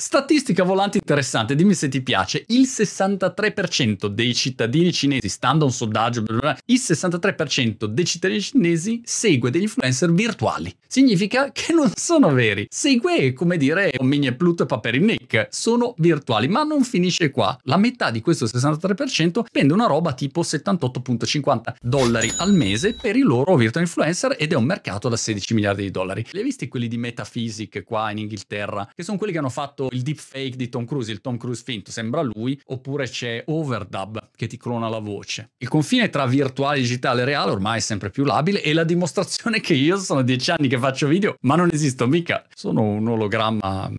Statistica volante interessante, dimmi se ti piace. Il 63% dei cittadini cinesi, stando a un sondaggio, il 63% dei cittadini cinesi segue degli influencer virtuali. Significa che non sono veri. Segue, come dire, un Mini Pluto e Paperinik. Sono virtuali, ma non finisce qua. La metà di questo 63% spende una roba tipo 78.50 dollari al mese per i loro virtual influencer ed è un mercato da 16 miliardi di dollari. Li hai visti quelli di Metaphysic qua in Inghilterra? Che sono quelli che hanno fatto il deepfake di Tom Cruise, il Tom Cruise finto, sembra lui, oppure c'è Overdub che ti clona la voce. Il confine tra virtuale, digitale e reale ormai è sempre più labile e la dimostrazione che io sono dieci anni che faccio video, ma non esisto mica. Sono un ologramma